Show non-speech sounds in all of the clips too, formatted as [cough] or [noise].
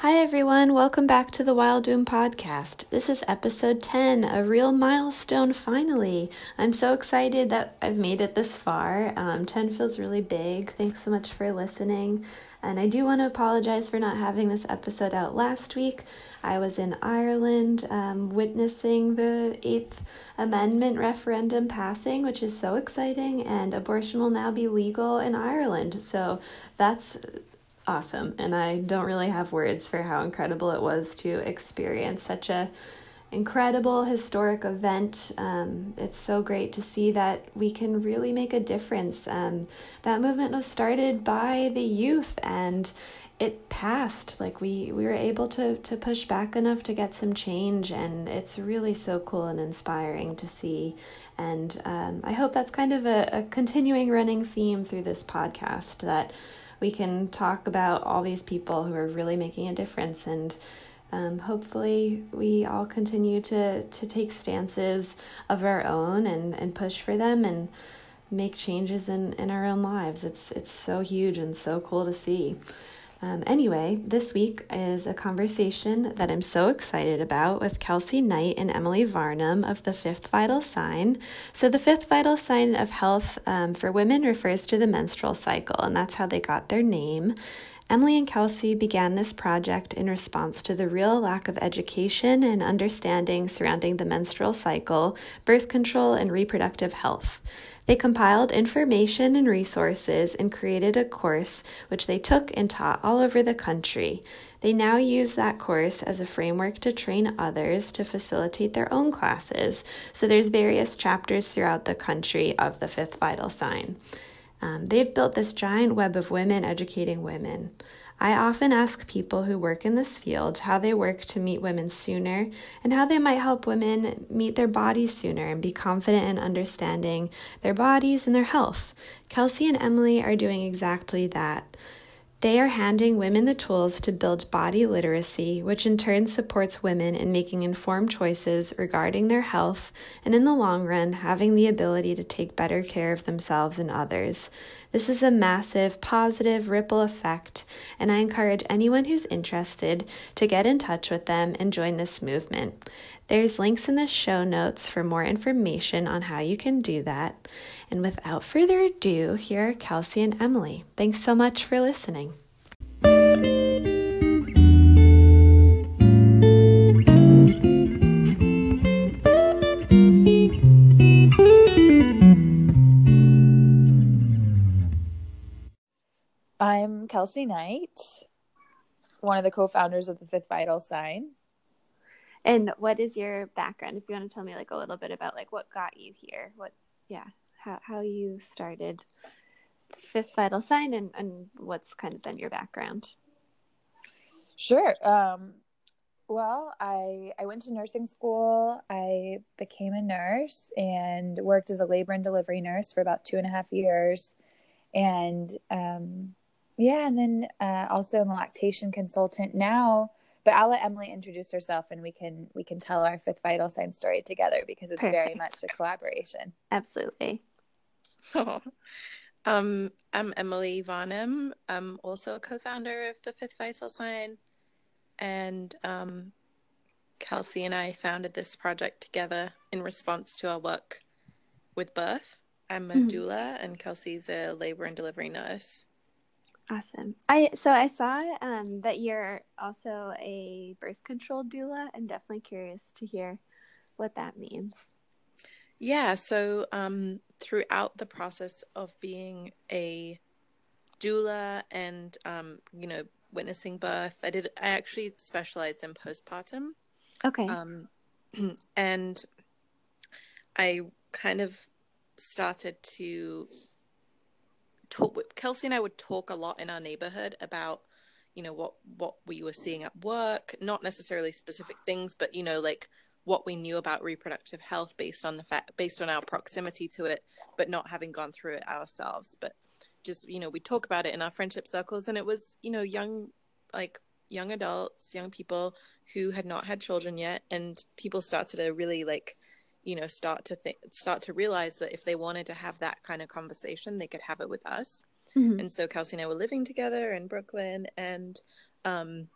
Hi, everyone. Welcome back to the Wild Womb podcast. This is episode 10, a real milestone finally. I'm so excited that I've made it this far. Um, 10 feels really big. Thanks so much for listening. And I do want to apologize for not having this episode out last week. I was in Ireland um, witnessing the Eighth Amendment referendum passing, which is so exciting, and abortion will now be legal in Ireland. So that's awesome. And I don't really have words for how incredible it was to experience such a incredible historic event. Um, it's so great to see that we can really make a difference. Um, that movement was started by the youth and it passed like we we were able to to push back enough to get some change and it's really so cool and inspiring to see and um, i hope that's kind of a, a continuing running theme through this podcast that we can talk about all these people who are really making a difference and um, hopefully we all continue to to take stances of our own and and push for them and make changes in in our own lives. It's it's so huge and so cool to see um, anyway, this week is a conversation that I'm so excited about with Kelsey Knight and Emily Varnum of the fifth vital sign. So, the fifth vital sign of health um, for women refers to the menstrual cycle, and that's how they got their name. Emily and Kelsey began this project in response to the real lack of education and understanding surrounding the menstrual cycle, birth control, and reproductive health. They compiled information and resources and created a course which they took and taught all over the country. They now use that course as a framework to train others to facilitate their own classes. So there's various chapters throughout the country of the fifth vital sign. Um, they've built this giant web of women educating women. I often ask people who work in this field how they work to meet women sooner and how they might help women meet their bodies sooner and be confident in understanding their bodies and their health. Kelsey and Emily are doing exactly that. They are handing women the tools to build body literacy, which in turn supports women in making informed choices regarding their health and, in the long run, having the ability to take better care of themselves and others. This is a massive positive ripple effect, and I encourage anyone who's interested to get in touch with them and join this movement. There's links in the show notes for more information on how you can do that. And without further ado, here are Kelsey and Emily. Thanks so much for listening. I'm Kelsey Knight, one of the co founders of the Fifth Vital Sign. And what is your background? If you want to tell me like a little bit about like what got you here, what yeah, how how you started Fifth Vital Sign and, and what's kind of been your background. Sure. Um well, I I went to nursing school. I became a nurse and worked as a labor and delivery nurse for about two and a half years. And um yeah, and then uh, also I'm a lactation consultant now but I'll let Emily introduce herself and we can we can tell our fifth vital sign story together because it's Perfect. very much a collaboration. Absolutely. Oh. [laughs] Um, I'm Emily Varnum. I'm also a co-founder of the Fifth Vital Sign, and um, Kelsey and I founded this project together in response to our work with birth. I'm a mm-hmm. doula, and Kelsey's a labor and delivery nurse. Awesome. I so I saw um, that you're also a birth control doula. I'm definitely curious to hear what that means. Yeah. So um, throughout the process of being a doula and um, you know witnessing birth, I did. I actually specialized in postpartum. Okay. Um, [clears throat] and I kind of started to talk Kelsey and I would talk a lot in our neighborhood about you know what what we were seeing at work not necessarily specific things but you know like what we knew about reproductive health based on the fact based on our proximity to it but not having gone through it ourselves but just you know we talk about it in our friendship circles and it was you know young like young adults young people who had not had children yet and people started to really like you know start to think start to realize that if they wanted to have that kind of conversation they could have it with us mm-hmm. and so kelsey and i were living together in brooklyn and um,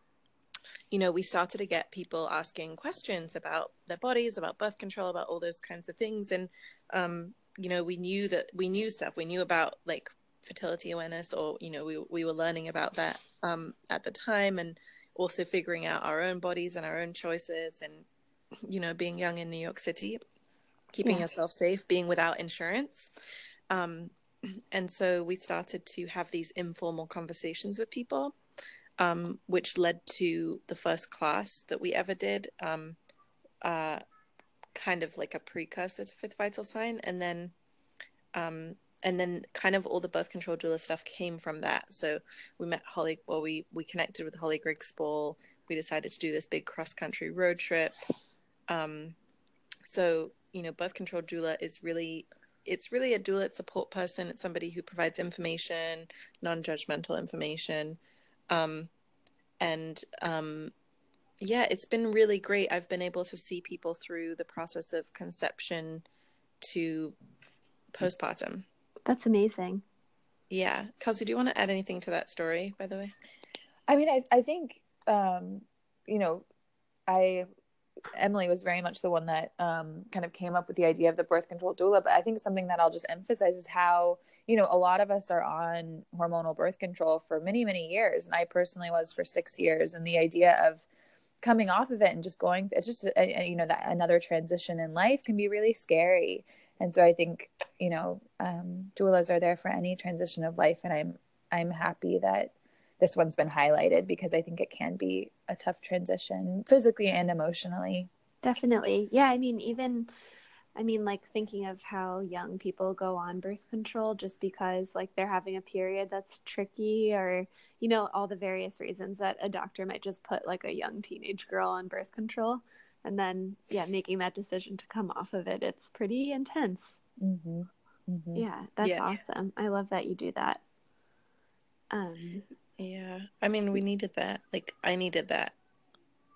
you know, we started to get people asking questions about their bodies, about birth control, about all those kinds of things. And, um, you know, we knew that we knew stuff. We knew about like fertility awareness, or, you know, we, we were learning about that um, at the time and also figuring out our own bodies and our own choices and, you know, being young in New York City, keeping yeah. yourself safe, being without insurance. Um, [clears throat] and so we started to have these informal conversations with people um, which led to the first class that we ever did, um, uh, kind of like a precursor to Fifth Vital Sign, and then, um, and then kind of all the birth control doula stuff came from that. So we met Holly, well, we we connected with Holly Grigg-Spall. We decided to do this big cross country road trip. Um, so you know, birth control doula is really it's really a doula support person. It's somebody who provides information, non-judgmental information um, and um, yeah, it's been really great. I've been able to see people through the process of conception to postpartum. That's amazing. Yeah. Kelsey, do you want to add anything to that story, by the way? I mean, I, I think, um, you know, I Emily was very much the one that um, kind of came up with the idea of the birth control doula. But I think something that I'll just emphasize is how, you know, a lot of us are on hormonal birth control for many, many years. And I personally was for six years. And the idea of coming off of it and just going, it's just, a, you know, that another transition in life can be really scary. And so I think, you know, um, doulas are there for any transition of life. And I'm, I'm happy that this one's been highlighted because I think it can be a tough transition physically and emotionally. Definitely. Yeah. I mean, even, I mean, like thinking of how young people go on birth control just because like they're having a period that's tricky or, you know, all the various reasons that a doctor might just put like a young teenage girl on birth control. And then, yeah, making that decision to come off of it, it's pretty intense. Mm-hmm. Mm-hmm. Yeah, that's yeah. awesome. I love that you do that. Um, yeah. I mean, we needed that. Like, I needed that.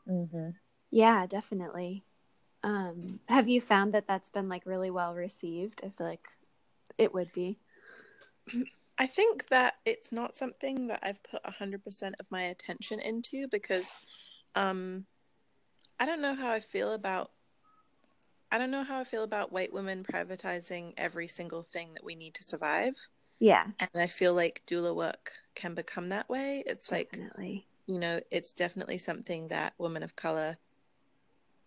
Mm-hmm. Yeah, definitely. Um, have you found that that's been like really well received? I feel like it would be. I think that it's not something that I've put 100% of my attention into because um, I don't know how I feel about I don't know how I feel about white women privatizing every single thing that we need to survive. Yeah. And I feel like doula work can become that way. It's definitely. like, you know, it's definitely something that women of color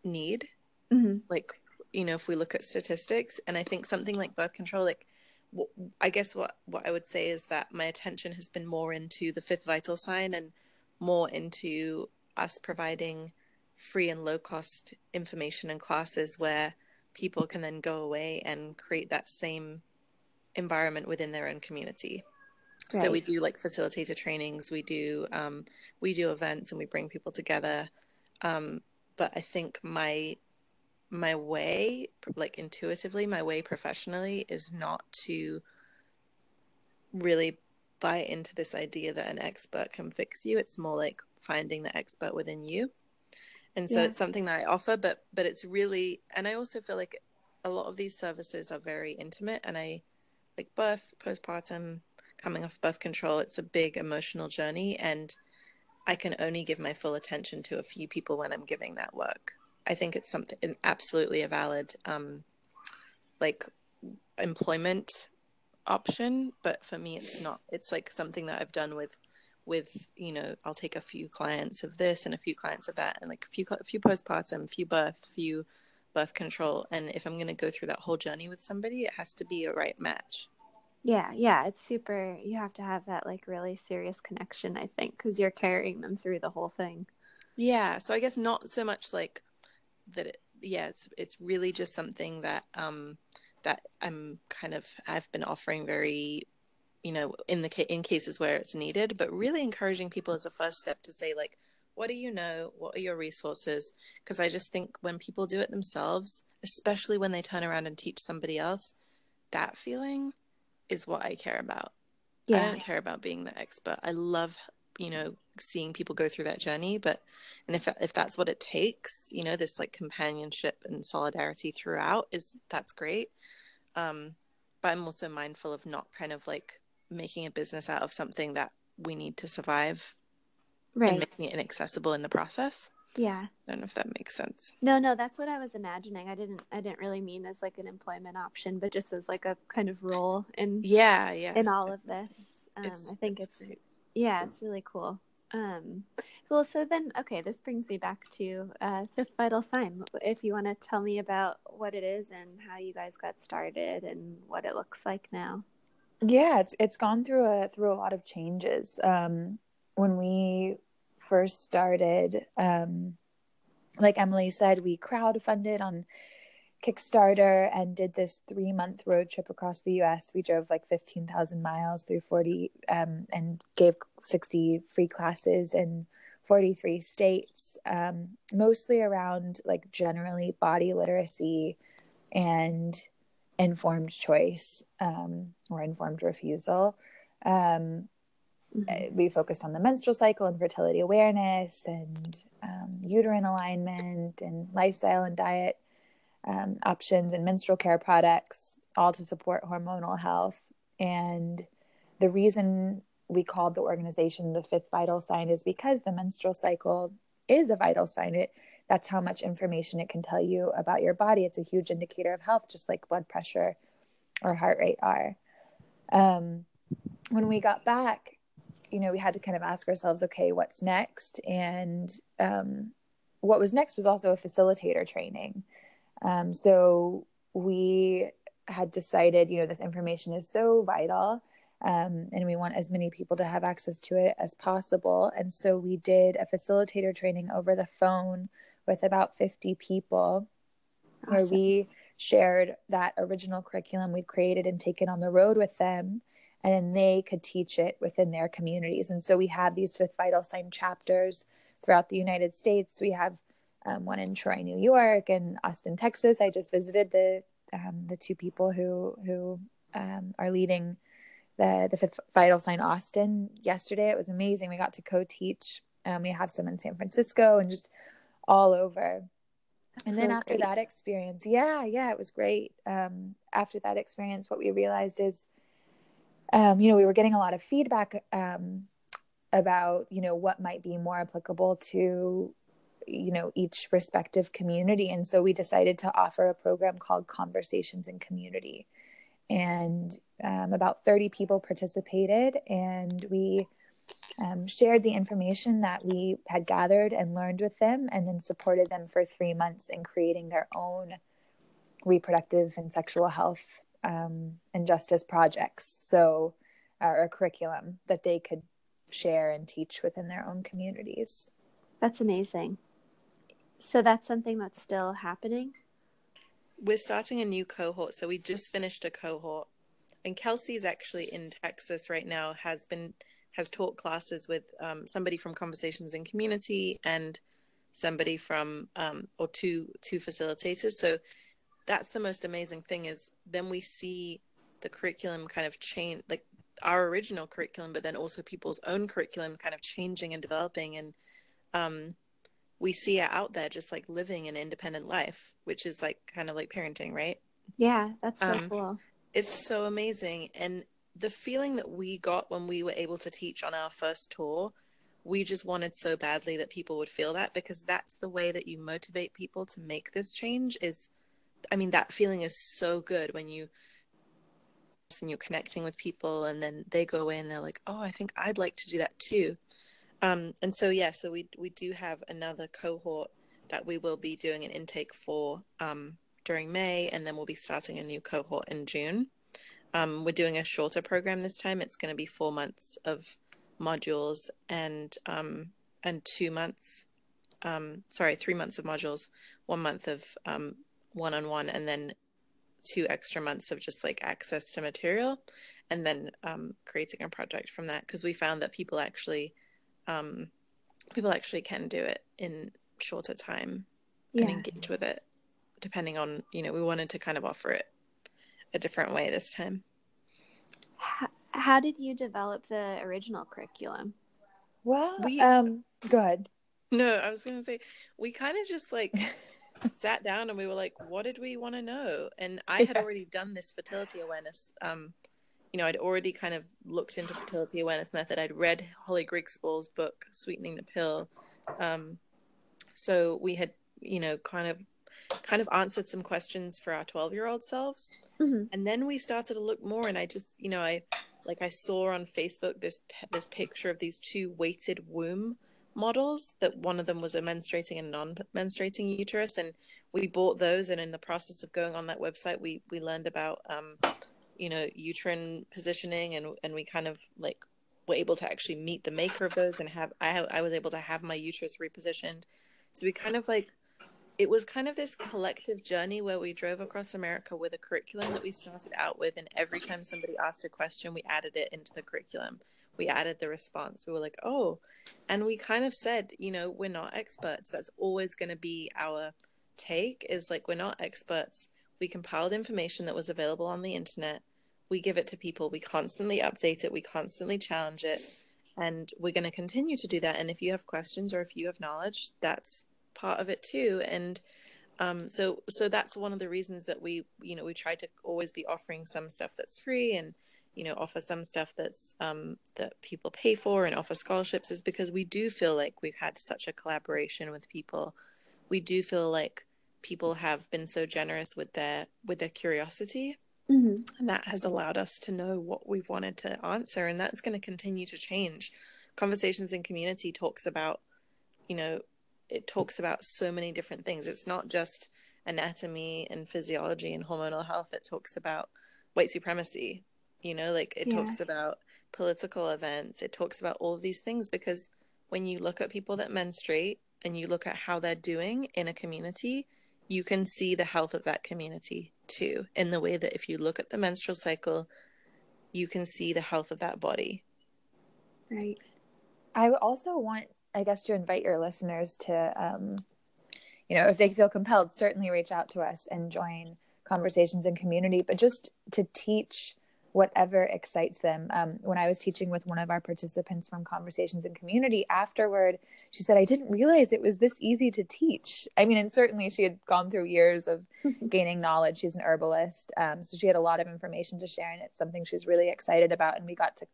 need. Mm-hmm. Like, you know, if we look at statistics, and I think something like birth control, like, I guess what what I would say is that my attention has been more into the fifth vital sign and more into us providing free and low cost information and classes where people can then go away and create that same environment within their own community. Right. So we do like facilitator trainings, we do um, we do events, and we bring people together. Um, but I think my my way, like intuitively, my way professionally is not to really buy into this idea that an expert can fix you. It's more like finding the expert within you. And so yeah. it's something that I offer, but but it's really, and I also feel like a lot of these services are very intimate, and I like birth, postpartum, coming off birth control, it's a big emotional journey. And I can only give my full attention to a few people when I'm giving that work. I think it's something absolutely a valid, um, like employment option, but for me, it's not. It's like something that I've done with, with you know, I'll take a few clients of this and a few clients of that, and like a few a few postpartum, a few birth, a few birth control. And if I'm going to go through that whole journey with somebody, it has to be a right match. Yeah, yeah, it's super. You have to have that like really serious connection, I think, because you're carrying them through the whole thing. Yeah, so I guess not so much like that. It, yeah, it's it's really just something that um that I'm kind of I've been offering very, you know, in the in cases where it's needed, but really encouraging people as a first step to say like, what do you know? What are your resources? Because I just think when people do it themselves, especially when they turn around and teach somebody else, that feeling is what I care about. Yeah. I don't care about being the expert. I love, you know, seeing people go through that journey, but and if if that's what it takes, you know, this like companionship and solidarity throughout is that's great. Um but I'm also mindful of not kind of like making a business out of something that we need to survive right. and making it inaccessible in the process. Yeah. I don't know if that makes sense. No, no, that's what I was imagining. I didn't I didn't really mean as like an employment option, but just as like a kind of role in Yeah, yeah. in all of this. Um, I think it's it's. Yeah, it's really cool. Um, well, so then, okay, this brings me back to uh, Fifth Vital Sign. If you want to tell me about what it is and how you guys got started and what it looks like now. Yeah, it's it's gone through a through a lot of changes. Um, when we first started, um, like Emily said, we crowdfunded on Kickstarter and did this three month road trip across the U.S. We drove like fifteen thousand miles through forty um, and gave sixty free classes in forty three states, um, mostly around like generally body literacy and informed choice um, or informed refusal. Um, Mhm. we focused on the menstrual cycle and fertility awareness and um, uterine alignment and lifestyle and diet um, options and menstrual care products, all to support hormonal health. And the reason we called the organization the fifth vital sign is because the menstrual cycle is a vital sign. It that's how much information it can tell you about your body. It's a huge indicator of health, just like blood pressure or heart rate are. Um, when we got back, you know, we had to kind of ask ourselves, okay, what's next? And um, what was next was also a facilitator training. Um, so we had decided, you know, this information is so vital. Um, and we want as many people to have access to it as possible. And so we did a facilitator training over the phone with about 50 people where we shared that original curriculum we'd created and taken on the road with them and then they could teach it within their communities and so we have these fifth vital sign chapters throughout the united states we have um, one in troy new york and austin texas. I just visited the um, the two people who who um, are leading the the fifth vital sign austin yesterday. It was amazing. We got to co-teach um, we have some in san francisco and just all over. That's and then so after great. that experience yeah yeah it was great. Um, after that experience what we realized is um, you know we were getting a lot of feedback um, about you know what might be more applicable to you know each respective community. And so we decided to offer a program called conversations in community. And um, about 30 people participated and we um, shared the information that we had gathered and learned with them and then supported them for three months in creating their own reproductive and sexual health um, and justice projects so or a curriculum that they could share and teach within their own communities. That's amazing. So that's something that's still happening. We're starting a new cohort, so we just finished a cohort, and Kelsey's actually in Texas right now. has been has taught classes with um, somebody from Conversations in Community and somebody from um, or two two facilitators. So that's the most amazing thing is then we see the curriculum kind of change, like our original curriculum, but then also people's own curriculum kind of changing and developing and. Um, we see it out there just like living an independent life which is like kind of like parenting right? Yeah, that's so Um, cool. it's so amazing. And the feeling that we got when we were able to teach on our first tour we just wanted so badly that people would feel that because that's the way that you motivate people to make this change is i mean that feeling is so good when you and you're connecting with people and then they go away and they're like oh i think i'd like to do that too um, and so yeah so we we do have another cohort that we will be doing an intake for um, during may and then we'll be starting a new cohort in june. Um, we're doing a shorter program this time. It's going to be four months of modules and um, and two months um, sorry three months of modules one month of um, one-on-one and then two extra months of just like access to material and then um, creating a project from that. Because we found that people actually um, people actually can do it in shorter time and engage with it depending on you know we wanted to kind of offer it a different way this time How, how did you develop the original curriculum? well We- um go ahead no i was gonna say we kind of just like [laughs] sat down and we were like what did we want to know and i had Yeah. already done this fertility awareness um you know, I'd already kind of looked into fertility awareness method. I'd read Holly Grigg-Spall's book, Sweetening the Pill. Um, so we had, you know, kind of kind of answered some questions for our 12 year old selves mm-hmm. and then we started to look more and i just you know i like i saw on facebook this this picture of these two weighted womb models that one of them was a menstruating and non-menstruating uterus and we bought those and in the process of going on that website we we learned about um you know uterine positioning and and we kind of like were able to actually meet the maker of those and have I I was able to have my uterus repositioned. So we kind of like it was kind of this collective journey where we drove across America with a curriculum that we started out with and every time somebody asked a question we added it into the curriculum. We added the response. We were like, "Oh." And we kind of said, you know, we're not experts. That's always going to be our take is like we're not experts. We compiled information that was available on the internet we give it to people we constantly update it we constantly challenge it and we're going to continue to do that. And if you have questions or if you have knowledge that's part of it too. And um, so so that's one of the reasons that we you know we try to always be offering some stuff that's free and you know offer some stuff that's um, that people pay for and offer scholarships is because we do feel like we've had such a collaboration with people. We do feel like people have been so generous with their with their curiosity Mm-hmm. And that has allowed us to know what we've wanted to answer. And that's going to continue to change. Conversations in Community talks about, you know, it talks about so many different things. It's not just anatomy and physiology and hormonal health, it talks about white supremacy, you know, like it yeah. talks about political events, it talks about all of these things because when you look at people that menstruate and you look at how they're doing in a community, you can see the health of that community too, in the way that if you look at the menstrual cycle, you can see the health of that body. Right. I also want, I guess, to invite your listeners to, um, you know, if they feel compelled, certainly reach out to us and join conversations and community, but just to teach whatever excites them. Um, when I was teaching with one of our participants from Conversations in Community, afterward, she said, I didn't realize it was this easy to teach. I mean, and certainly she had gone through years of [laughs] gaining knowledge. She's an herbalist. Um, so she had a lot of information to share, and it's something she's really excited about. And we got to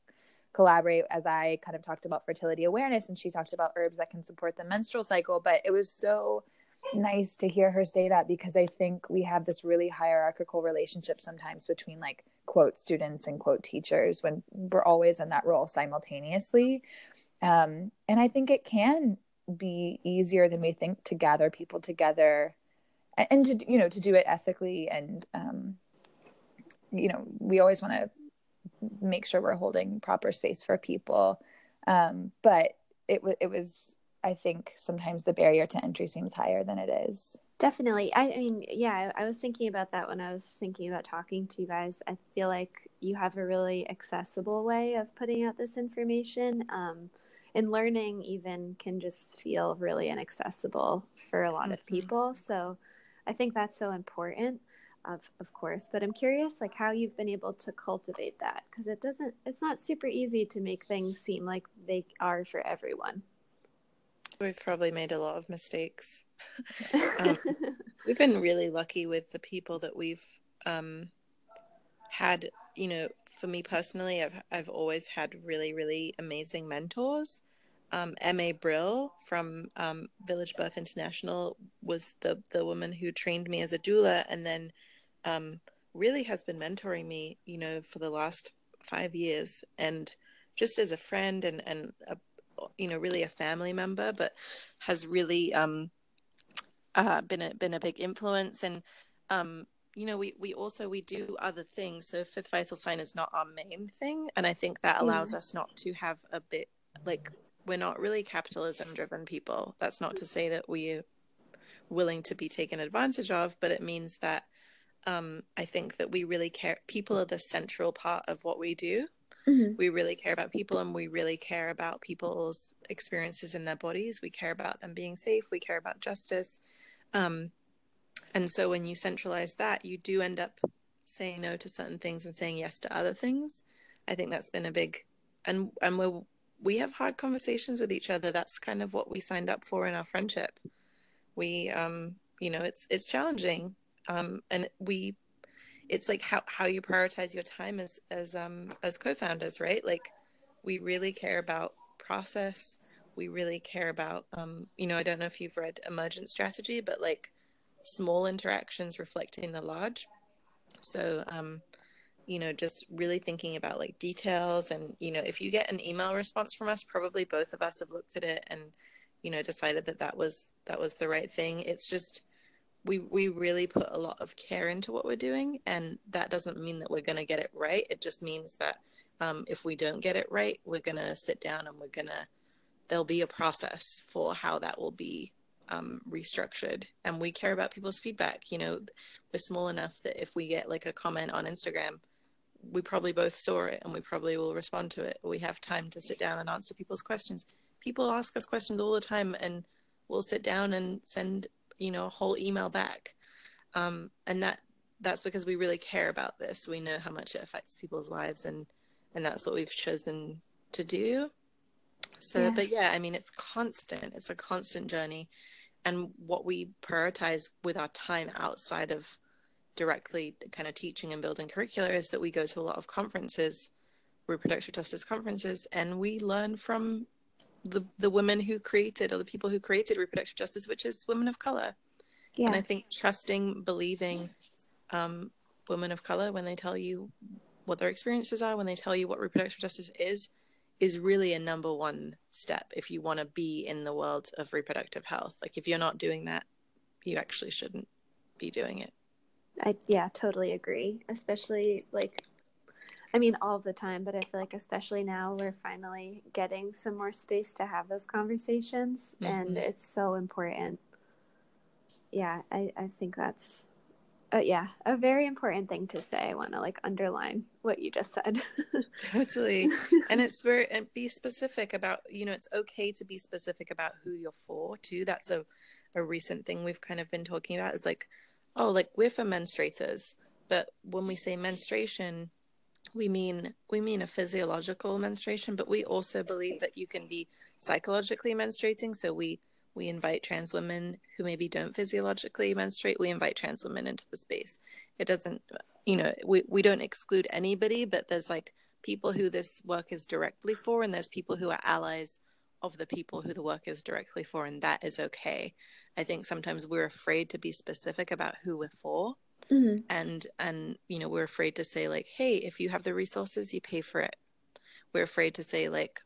collaborate as I kind of talked about fertility awareness, and she talked about herbs that can support the menstrual cycle. But it was so nice to hear her say that because I think we have this really hierarchical relationship sometimes between like quote students and quote teachers when we're always in that role simultaneously. Um, and I think it can be easier than we think to gather people together and to you know to do it ethically and um, you know we always want to make sure we're holding proper space for people um, but it was it was I think sometimes the barrier to entry seems higher than it is. Definitely. I, I mean, yeah, I, I, was thinking about that when I was thinking about talking to you guys. I feel like you have a really accessible way of putting out this information. Um, and learning even can just feel really inaccessible for a lot mm-hmm. of people. So I think that's so important of of course but i'm curious like how you've been able to cultivate that because it doesn't it's not super easy to make things seem like they are for everyone We've probably made a lot of mistakes. [laughs] um, we've been really lucky with the people that we've um, had. You know, for me personally, I've I've always had really really amazing mentors. Um, Ma Brill from um, Village Birth International was the the woman who trained me as a doula, and then um, really has been mentoring me. You know, for the last five years, and just as a friend and and a you know really a family member, but has really um, uh, been a been a big influence. And um, you know, we we also we do other things. So fifth vital sign is not our main thing, and I think that allows yeah. us not to have a bit like we're not really capitalism driven people. That's not to say that we're willing to be taken advantage of, but it means that um, I think that we really care. People are the central part of what we do. Mm-hmm. We really care about people and we really care about people's experiences in their bodies. We care about them being safe. We care about justice. Um, and so when you centralize that, you do end up saying no to certain things and saying yes to other things. I think that's been a big, and and we we have hard conversations with each other. That's kind of what we signed up for in our friendship. We, um, you know, it's it's challenging, um, and we it's like how how you prioritize your time as as um as co-founders right? Like we really care about process. We really care about um you know i don't know if you've read emergent strategy but like small interactions reflecting the large. So um you know just really thinking about like details and you know if you get an email response from us probably both of us have looked at it and you know decided that that was that was the right thing. It's just we we really put a lot of care into what we're doing and that doesn't mean that we're going to get it right. It just means that um, if we don't get it right we're going to sit down and we're going to there'll be a process for how that will be um, restructured. And we care about people's feedback. You know we're small enough that if we get like a comment on instagram we probably both saw it and we probably will respond to it. We have time to sit down and answer people's questions. People ask us questions all the time and we'll sit down and send you know a whole email back. Um, and that that's because we really care about this. We know how much it affects people's lives and and that's what we've chosen to do. So yeah. but yeah i mean it's constant. It's a constant journey. And what we prioritize with our time outside of directly kind of teaching and building curricula is that we go to a lot of conferences reproductive justice conferences and we learn from the the women who created or the people who created reproductive justice, which is women of color. Yeah. And I think trusting, believing um, women of color when they tell you what their experiences are, when they tell you what reproductive justice is, is really a number one step if you want to be in the world of reproductive health. Like if you're not doing that, you actually shouldn't be doing it. I yeah, totally agree. Especially like I mean, all the time, but I feel like especially now we're finally getting some more space to have those conversations, mm-hmm. and it's so important. Yeah, I, I think that's, uh, yeah, a very important thing to say. I want to like underline what you just said. [laughs] totally, and it's very and be specific about you know it's okay to be specific about who you're for too. That's a a recent thing we've kind of been talking about is like, oh, like we're for menstruators, but when we say menstruation we mean we mean a physiological menstruation but we also believe that you can be psychologically menstruating. So we we invite trans women who maybe don't physiologically menstruate we invite trans women into the space. It doesn't you know we, we don't exclude anybody but there's like people who this work is directly for and there's people who are allies of the people who the work is directly for and that is okay. I think sometimes we're afraid to be specific about who we're for mm-hmm. and and you know we're afraid to say like hey if you have the resources you pay for it we're afraid to say like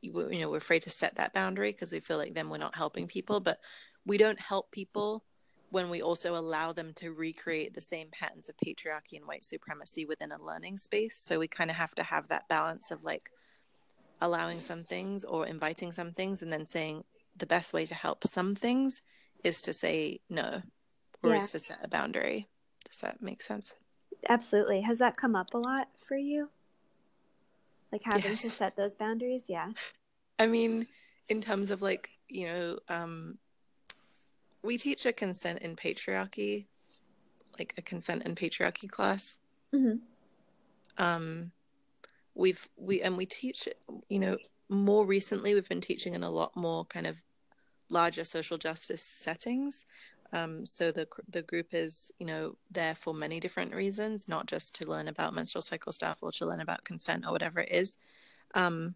you, you know we're afraid to set that boundary because we feel like then we're not helping people but we don't help people when we also allow them to recreate the same patterns of patriarchy and white supremacy within a learning space so we kind of have to have that balance of like allowing some things or inviting some things and then saying the best way to help some things is to say no or yeah. is to set a boundary does that make sense? Absolutely. Has that come up a lot for you? Like having yes. to set those boundaries? Yeah. I mean, in terms of like, you know, um, we teach a consent in patriarchy, like a consent in patriarchy class. Mm-hmm. Um, we've we and we teach, you know, more recently we've been teaching in a lot more kind of larger social justice settings um, so the the group is, you know, there for many different reasons, not just to learn about menstrual cycle stuff or to learn about consent or whatever it is. Um,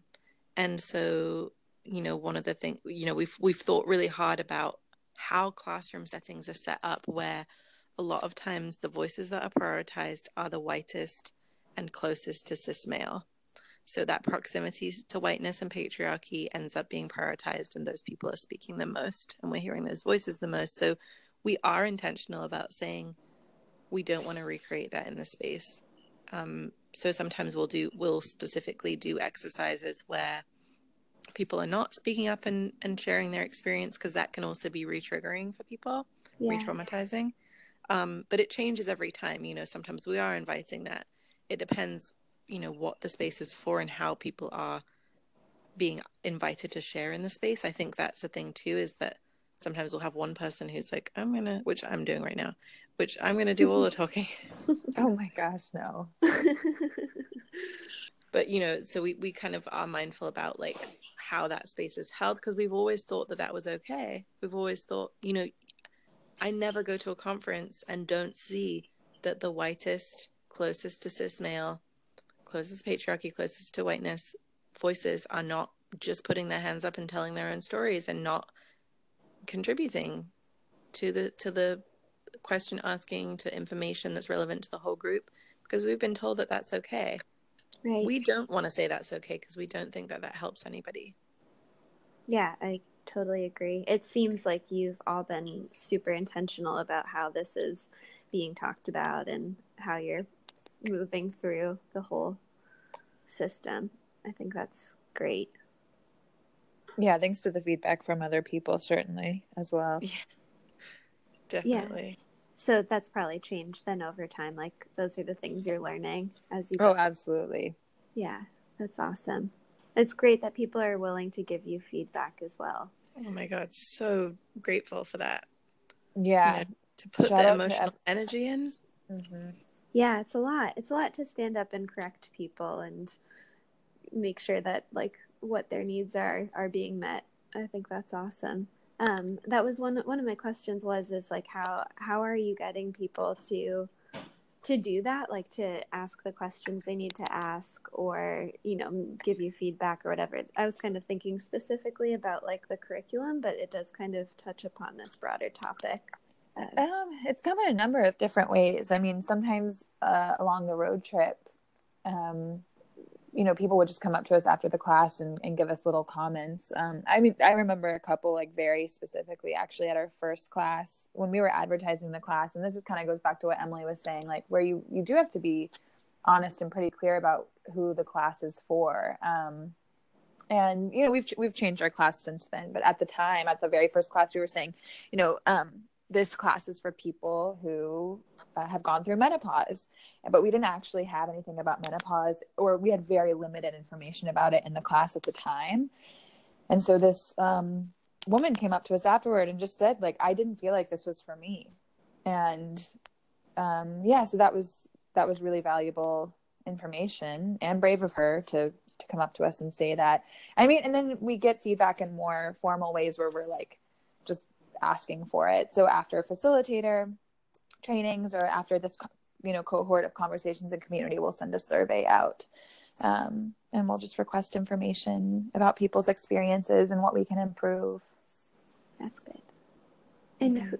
and so, you know, one of the things, you know, we've we've thought really hard about how classroom settings are set up, where a lot of times the voices that are prioritized are the whitest and closest to cis male. So that proximity to whiteness and patriarchy ends up being prioritized, and those people are speaking the most, and we're hearing those voices the most. So we are intentional about saying we don't want to recreate that in the space. Um, so sometimes we'll do we'll specifically do exercises where people are not speaking up and, and sharing their experience because that can also be re-triggering for people, yeah. re-traumatizing. Um, but it changes every time. You know, sometimes we are inviting that. It depends, you know, what the space is for and how people are being invited to share in the space. I think that's the thing too, is that sometimes we'll have one person who's like, I'm gonna, which I'm doing right now, which I'm gonna do all the talking. [laughs] oh my gosh, no. [laughs] but you know, so we we kind of are mindful about like how that space is held because we've always thought that that was okay. We've always thought, you know, I never go to a conference and don't see that the whitest, closest to cis male, closest patriarchy, closest to whiteness voices are not just putting their hands up and telling their own stories and not contributing to the to the question asking to information that's relevant to the whole group because we've been told that that's okay. Right. We don't want to say that's okay because we don't think that that helps anybody. Yeah, I totally agree. It seems like you've all been super intentional about how this is being talked about and how you're moving through the whole system. I think that's great. Yeah, thanks to the feedback from other people, certainly as well. Yeah, definitely. Yeah. So that's probably changed then over time. Like those are the things you're learning as you. Oh, absolutely. Yeah, that's awesome. It's great that people are willing to give you feedback as well. Oh my god, so grateful for that. Yeah, You know, to put Shout the out to emotional energy in. hmm Yeah, it's a lot. It's a lot to stand up and correct people and make sure that like what their needs are are being met. I think that's awesome. Um, that was one one of my questions was is like how how are you getting people to to do that like to ask the questions they need to ask or you know give you feedback or whatever i was kind of thinking specifically about like the curriculum but it does kind of touch upon this broader topic uh, Um, it's come in a number of different ways. I mean, sometimes uh, along the road trip, um, you know, people would just come up to us after the class and, and give us little comments. Um, I mean, I remember a couple like very specifically actually at our first class when we were advertising the class, and this is kind of goes back to what Emily was saying, like where you you do have to be honest and pretty clear about who the class is for. Um, and you know, we've we've changed our class since then, but at the time, at the very first class, we were saying, you know, um, this class is for people who uh, have gone through menopause but we didn't actually have anything about menopause or we had very limited information about it in the class at the time. And so this um, woman came up to us afterward and just said like i didn't feel like this was for me. And um, yeah so that was that was really valuable information and brave of her to to come up to us and say that. I mean and then we get feedback in more formal ways where we're like just asking for it. So after a facilitator trainings or after this you know cohort of conversations and community we'll send a survey out um, and we'll just request information about people's experiences and what we can improve That's good. And who,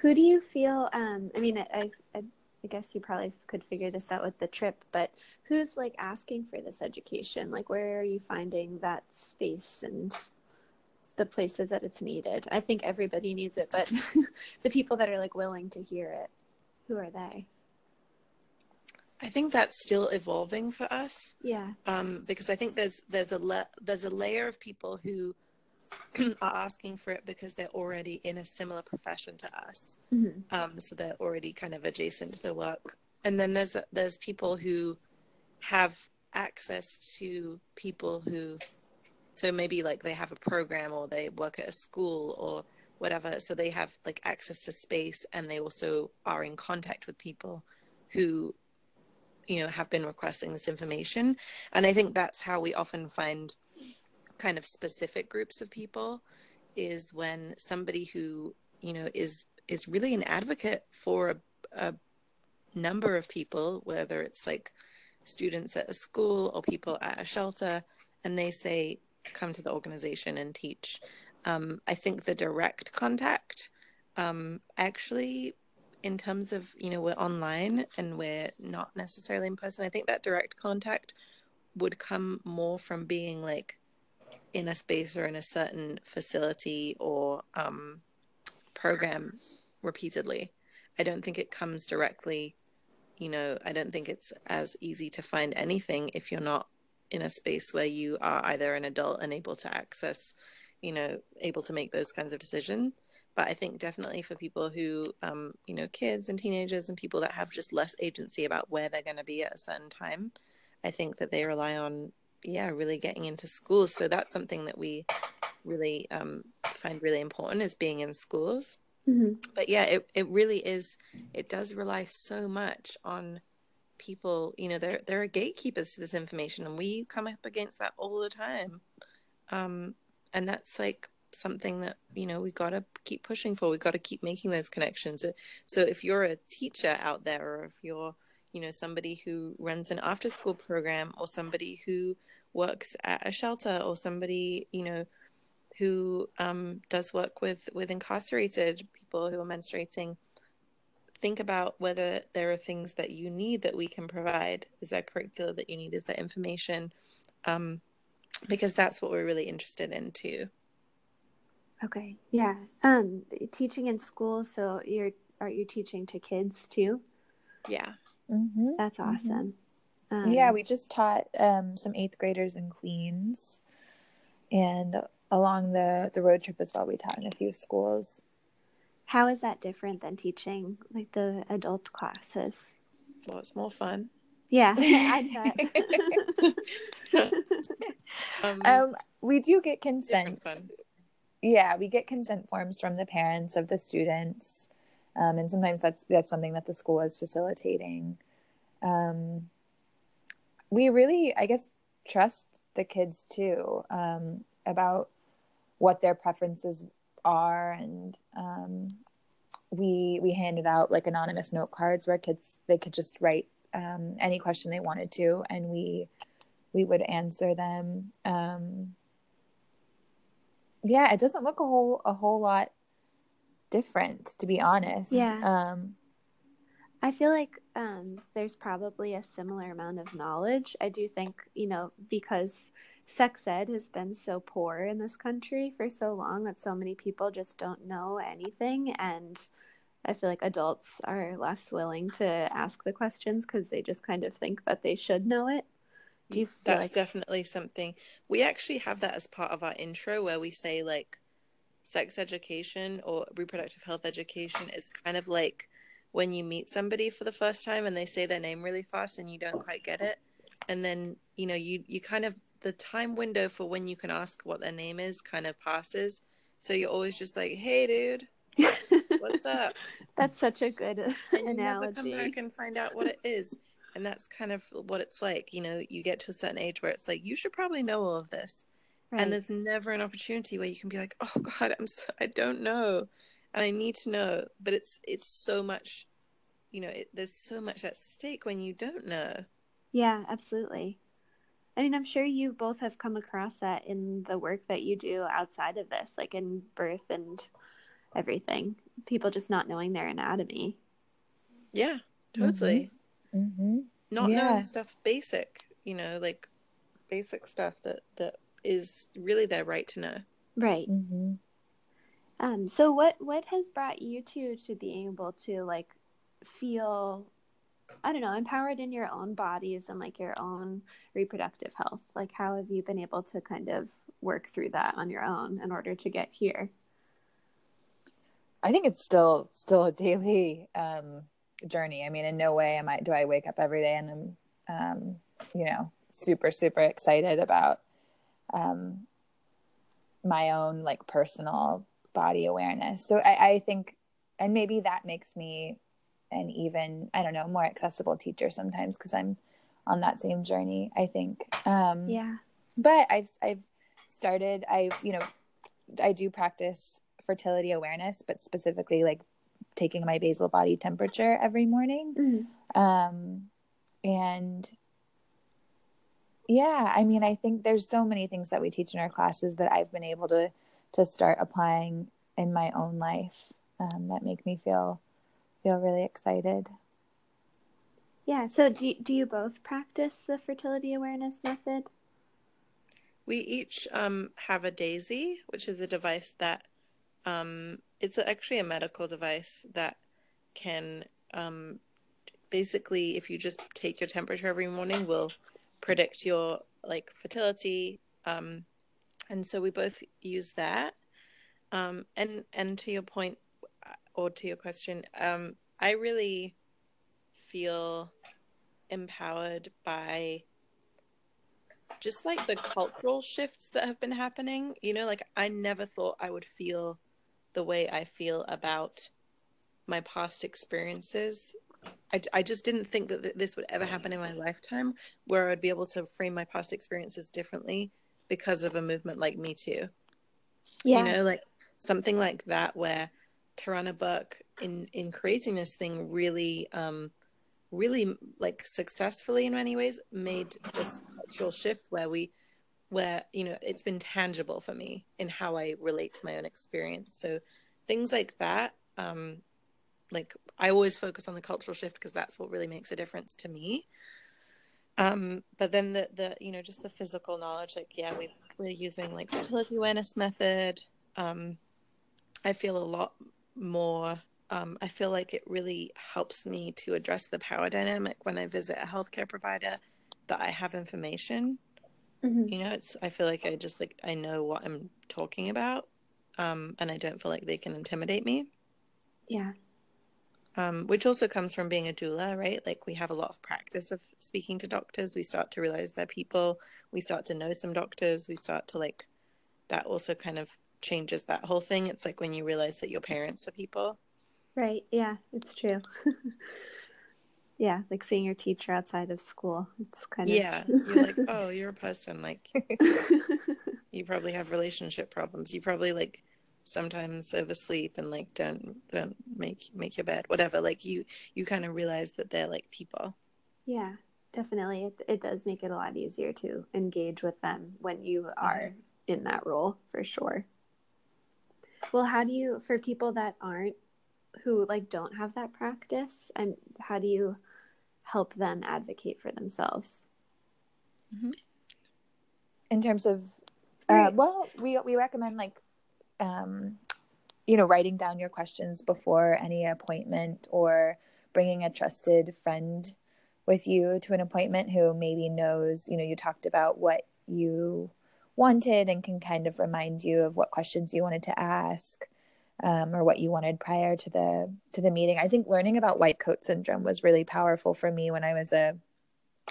who do you feel? Um, I mean, I, I, I guess you probably could figure this out with the trip, but who's like asking for this education? Like, where are you finding that space and the places that it's needed? I think everybody needs it, but [laughs] the people that are like willing to hear it, who are they? I think that's still evolving for us. Yeah. um, because I think there's there's a le- there's a layer of people who [clears throat] are asking for it because they're already in a similar profession to us, Mhm. um, so they're already kind of adjacent to the work. And then there's there's people who have access to people who, so maybe like they have a program or they work at a school or whatever, so they have like access to space and they also are in contact with people who you know have been requesting this information. And i think that's how we often find kind of specific groups of people is when somebody who you know is is really an advocate for a, a number of people whether it's like students at a school or people at a shelter and they say come to the organization and teach. Um, i think the direct contact um, actually in terms of you know we're online and we're not necessarily in person i think that direct contact would come more from being like in a space or in a certain facility or um, program repeatedly. I don't think it comes directly you know i don't think it's as easy to find anything if you're not in a space where you are either an adult and able to access you know able to make those kinds of decisions but I think definitely for people who, um, you know, kids and teenagers and people that have just less agency about where they're going to be at a certain time, I think that they rely on, yeah, really getting into schools. So that's something that we really um, find really important is being in schools. Mm-hmm. But yeah, it, it really is, it does rely so much on people, you know, there, there are gatekeepers to this information and we come up against that all the time. Um, and that's like something that you know we got to keep pushing for we got to keep making those connections so if you're a teacher out there or if you're you know somebody who runs an after school program or somebody who works at a shelter or somebody you know who um, does work with with incarcerated people who are menstruating think about whether there are things that you need that we can provide. Is that curriculum that you need? Is that information? Um, because that's what we're really interested in too. Okay. Yeah. Um teaching in school so you're are you teaching to kids too? Yeah. Mm-hmm. that's mm-hmm. awesome. Mm-hmm. um, yeah we just taught um, some eighth graders in queens and along the the road trip as well we taught in a few schools how is that different than teaching like the adult classes? Well it's more fun. Yeah [laughs] i bet. Um, um, we do get consent. yeah we get consent forms from the parents of the students um, and sometimes that's that's something that the school is facilitating. Um, we really i guess trust the kids too um, about what their preferences are and um, we we handed out like anonymous note cards where kids they could just write um, any question they wanted to and we we would answer them. Um, yeah it doesn't look a whole a whole lot different to be honest. Yeah. Um, I feel like um, there's probably a similar amount of knowledge. I do think, you know, because sex ed has been so poor in this country for so long that so many people just don't know anything and I feel like adults are less willing to ask the questions because they just kind of think that they should know it. Do you That's like... definitely something. We actually have that as part of our intro where we say like sex education or reproductive health education is kind of like when you meet somebody for the first time and they say their name really fast and you don't quite get it and then you know you you kind of the time window for when you can ask what their name is kind of passes. So you're always just like, "Hey, dude, what's [laughs] up?" That's such a good and you never come back and find out what it is. And that's kind of what it's like. You know, you get to a certain age where it's like, you should probably know all of this. Right. And there's never an opportunity where you can be like, "Oh [laughs] God, I'm so, I don't know, and I need to know." But it's it's so much, you know, it, there's so much at stake when you don't know. Yeah, absolutely. I mean, I'm sure you both have come across that in the work that you do outside of this, like in birth and everything. People just not knowing their anatomy. Yeah, totally. Mm-hmm. Mm-hmm. Not yeah. knowing stuff basic, you know, like basic stuff that that is really their right to know. Right. Mm-hmm. Um. So, what what has brought you two to being able to like feel I don't know, empowered in your own bodies and like your own reproductive health? Like, how have you been able to kind of work through that on your own in order to get here? I think it's still still a daily um, journey. I mean, in no way am I do I wake up every day and I'm um, you know super super excited about um, my own like personal body awareness. So I, I think, and maybe that makes me and even I don't know more accessible teacher sometimes because I'm on that same journey. I think. Um, yeah. But I've I've started. I you know I do practice fertility awareness, but specifically like taking my basal body temperature every morning. Mm-hmm. Um, and yeah, I mean, I think there's so many things that we teach in our classes that I've been able to to start applying in my own life um, that make me feel feel really excited. Yeah. So, do do you both practice the fertility awareness method? We each um, have a Daisy, which is a device that um, it's actually a medical device that can um, basically, if you just take your temperature every morning, will predict your like fertility. Um, and so we both use that. Um, and and to your point, or to your question, um, I really feel empowered by just like the cultural shifts that have been happening. You know, like I never thought I would feel the way I feel about my past experiences. I, I just didn't think that this would ever happen in my lifetime where I'd be able to frame my past experiences differently because of a movement like Me Too. yeah. you know like something like that where Tarana Burke in in creating this thing really um really like successfully in many ways made this cultural shift where we where you know it's been tangible for me in how I relate to my own experience. So things like that um like I always focus on the cultural shift because that's what really makes a difference to me. Um but then the the you know just the physical knowledge like yeah we we're using like fertility awareness method. Um I feel a lot more um, I feel like it really helps me to address the power dynamic when I visit a healthcare provider that I have information. Mm-hmm. You know, it's I feel like I just like I know what I'm talking about, um, and I don't feel like they can intimidate me. Yeah. Um, which also comes from being a doula, right? Like we have a lot of practice of speaking to doctors. We start to realize they're people. We start to know some doctors. We start to like that also kind of changes that whole thing. It's like when you realize that your parents are people. Right. Yeah, it's true. [laughs] yeah, like seeing your teacher outside of school. It's kind of Yeah. You're like, [laughs] "Oh, you're a person like [laughs] you probably have relationship problems. You probably like sometimes oversleep and like don't don't make make your bed whatever like you you kind of realize that they're like people yeah definitely it, it does make it a lot easier to engage with them when you are mm-hmm. in that role for sure well how do you for people that aren't who like don't have that practice and how do you help them advocate for themselves mm-hmm. in terms of uh, well we we recommend like um you know writing down your questions before any appointment or bringing a trusted friend with you to an appointment who maybe knows you know you talked about what you wanted and can kind of remind you of what questions you wanted to ask um, or what you wanted prior to the to the meeting. I think learning about white coat syndrome was really powerful for me when I was a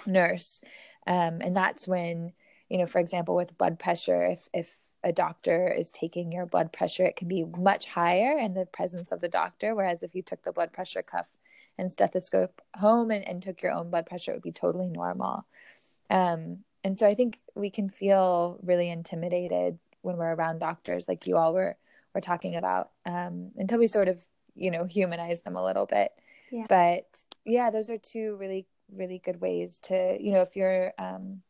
nurse, um, and that's when you know, for example, with blood pressure, if if a doctor is taking your blood pressure, it can be much higher in the presence of the doctor. Whereas if you took the blood pressure cuff and stethoscope home and, and took your own blood pressure, it would be totally normal. Um, and so I think we can feel really intimidated when we're around doctors, like you all were were talking about, um, until we sort of you know humanize them a little bit. Yeah. But yeah, those are two really really good ways to you know if you're um,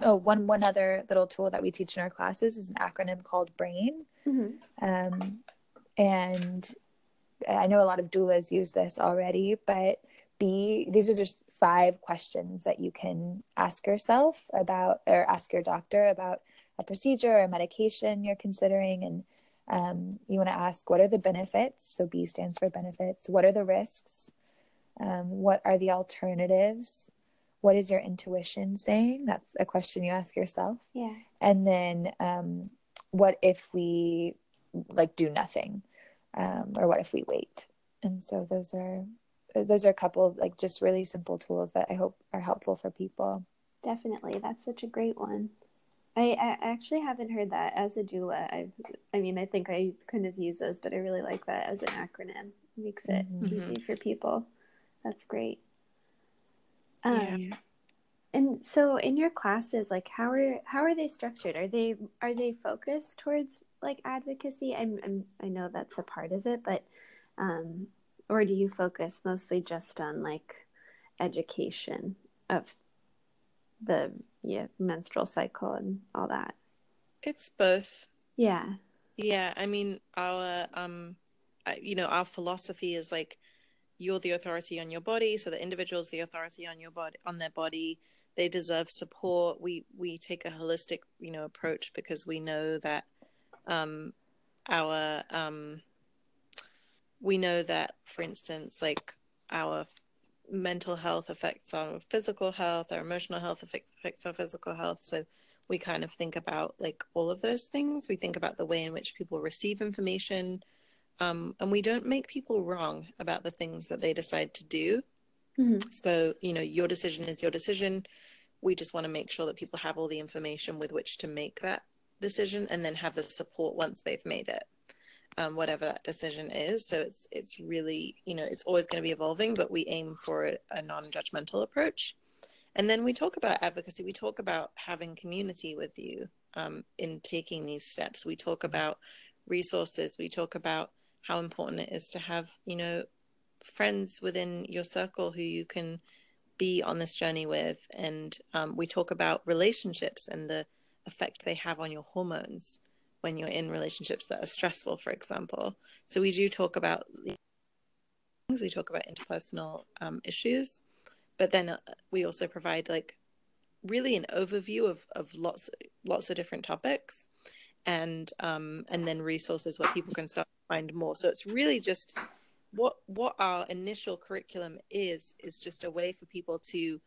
oh one one other little tool that we teach in our classes is an acronym called brain mm-hmm. um, and i know a lot of doulas use this already but be these are just five questions that you can ask yourself about or ask your doctor about a procedure or a medication you're considering. And um, you want to ask what are the benefits? So b stands for benefits. What are the risks? Um, what are the alternatives? What is your intuition saying? That's a question you ask yourself. Yeah. And then um, what if we like do nothing? Um, or what if we wait? And so those are those are a couple of like just really simple tools that i hope are helpful for people definitely that's such a great one I, I actually haven't heard that as a doula. I I mean, I think I kind of use those, but I really like that as an acronym. It makes it mm-hmm. easy for people. That's great. Um, yeah. And so, in your classes, like how are how are they structured? Are they are they focused towards like advocacy? I'm, I'm I know that's a part of it, but um, or do you focus mostly just on like education of the yeah menstrual cycle and all that? It's both. Yeah. Yeah, I mean our um, you know our philosophy is like you're the authority on your body so the individual is the authority on your body on their body they deserve support we we take a holistic you know approach because we know that um our um we know that for instance like our mental health affects our physical health our emotional health affects, affects our physical health so we kind of think about like all of those things we think about the way in which people receive information um, and we don't make people wrong about the things that they decide to do. Mm-hmm. So, you know, your decision is your decision. We just want to make sure that people have all the information with which to make that decision and then have the support once they've made it. Um, whatever that decision is. So it's it's really you know it's always going to be evolving, but we aim for a, a non-judgmental approach. And then we talk about advocacy. We talk about having community with you um, in taking these steps. We talk about resources. We talk about how important it is to have, you know, friends within your circle who you can be on this journey with. And um, we talk about relationships and the effect they have on your hormones when you're in relationships that are stressful, for example. So we do talk about things. We talk about interpersonal um, issues, but then uh, we also provide like really an overview of of lots lots of different topics, and um, and then resources where people can start to find more. So it's really just what what our initial curriculum is is just a way for people to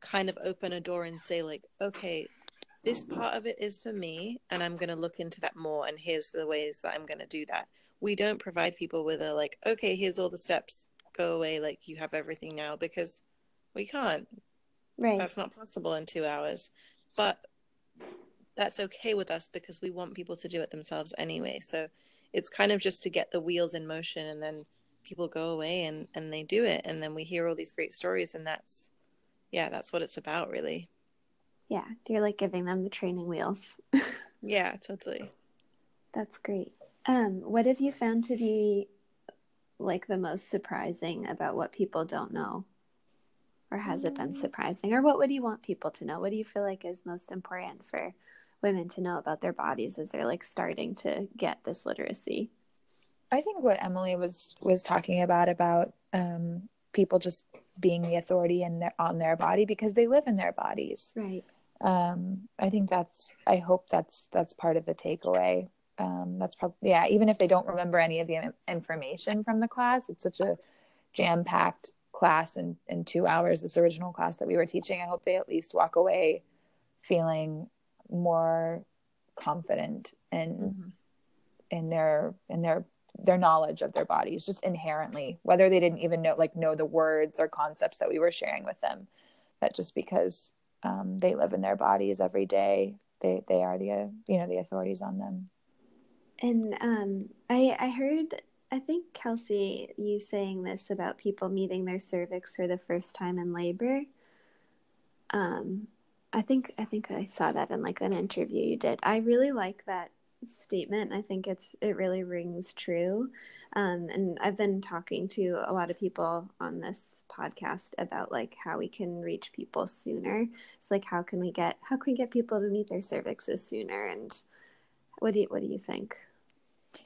kind of open a door and say like okay this part of it is for me and i'm going to look into that more and here's the ways that i'm going to do that. We don't provide people with a like okay here's all the steps. Go away like you have everything now because we can't. Right. That's not possible in 2 hours. But that's okay with us because we want people to do it themselves anyway. So it's kind of just to get the wheels in motion and then people go away and and they do it and then we hear all these great stories and that's yeah that's what it's about really yeah you're like giving them the training wheels. [laughs] Yeah totally. That's great. Um what have you found to be like the most surprising about what people don't know? Or has it been mm. surprising? Or what would you want people to know? What do you feel like is most important for women to know about their bodies as they're like starting to get this literacy? I think what Emily was was talking about about um, people just being the authority in their on their body because they live in their bodies. Right. Um, I think that's. I hope that's that's part of the takeaway. Um, that's probably yeah. Even if they don't remember any of the information from the class, it's such a jam packed class in in two hours. This original class that we were teaching. I hope they at least walk away feeling more confident in mm-hmm. in their in their their knowledge of their bodies just inherently whether they didn't even know like know the words or concepts that we were sharing with them that just because um, they live in their bodies every day. They they are the uh, you know the authorities on them. And um, i i heard i think kelsey you saying this about people meeting their cervix for the first time in labor. Um i think i think i saw that in like an interview you did. I really like that statement. I think it's it really rings true. Um, and I've been talking to a lot of people on this podcast about like how we can reach people sooner. So like how can we get how can we get people to meet their cervixes sooner? And what do you what do you think?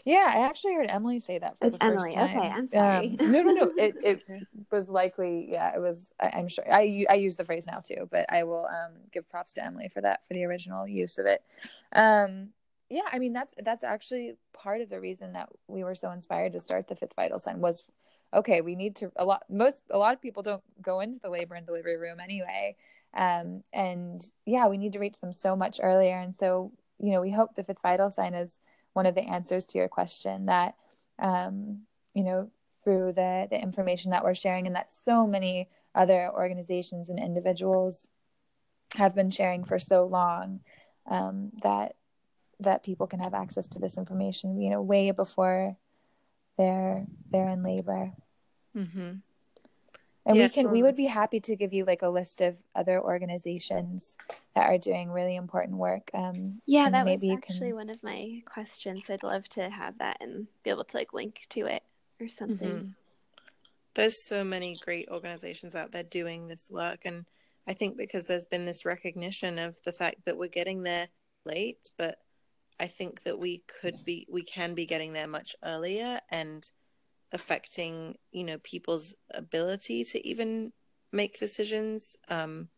Yeah, I actually heard Emily say that for it's the Emily. first time. Okay, I'm sorry. Um, no, no, no. It it [laughs] was likely. Yeah, it was. I, am sure. I I use the phrase now too, but I will um, give props to Emily for that for the original use of it. Um, yeah i mean that's that's actually part of the reason that we were so inspired to start the fifth vital sign was okay we need to a lot most a lot of people don't go into the labor and delivery room anyway. Um, and yeah we need to reach them so much earlier. And so you know we hope the fifth vital sign is one of the answers to your question that um, you know through the the information that we're sharing and that so many other organizations and individuals have been sharing for so long um, that that people can have access to this information you know way before they're they're in labor mm-hmm. and yeah, we can we would be happy to give you like a list of other organizations that are doing really important work um yeah that maybe was actually can... one of my questions i'd love to have that and be able to like link to it or something mm-hmm. there's so many great organizations out there doing this work and i think because there's been this recognition of the fact that we're getting there late but I think that we could be we can be getting there much earlier and affecting you know people's ability to even make decisions um,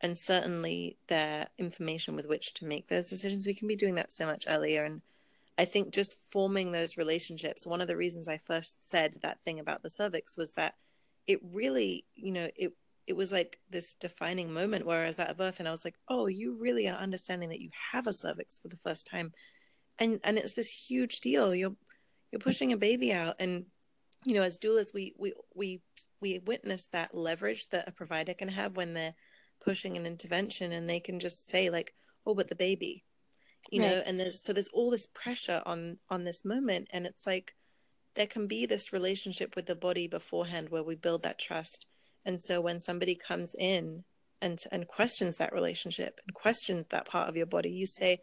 and certainly their information with which to make those decisions. We can be doing that so much earlier. And i think just forming those relationships one of the reasons i first said that thing about the cervix was that it really you know it it was like this defining moment where I was at a birth and I was like, oh, you really are understanding that you have a cervix for the first time. And and it's this huge deal. You're you're pushing a baby out and you know, as doulas we we we we witness that leverage that a provider can have when they're pushing an intervention and they can just say like, Oh, but the baby. You right. know, and there's so there's all this pressure on on this moment and it's like there can be this relationship with the body beforehand where we build that trust and so when somebody comes in and and questions that relationship and questions that part of your body, you say,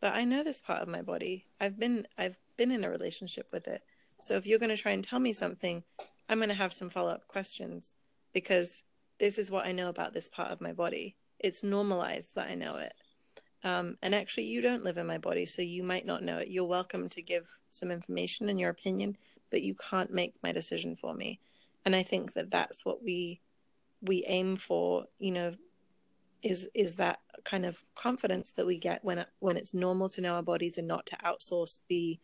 but I know this part of my body. I've been I've been in a relationship with it. So if you're going to try and tell me something, I'm going to have some follow-up questions because this is what I know about this part of my body. It's normalized that I know it. Um, and actually, you don't live in my body, so you might not know it. You're welcome to give some information and your opinion, but you can't make my decision for me. And I think that that's what we we aim for. You know, is is that kind of confidence that we get when when it's normal to know our bodies and not to outsource the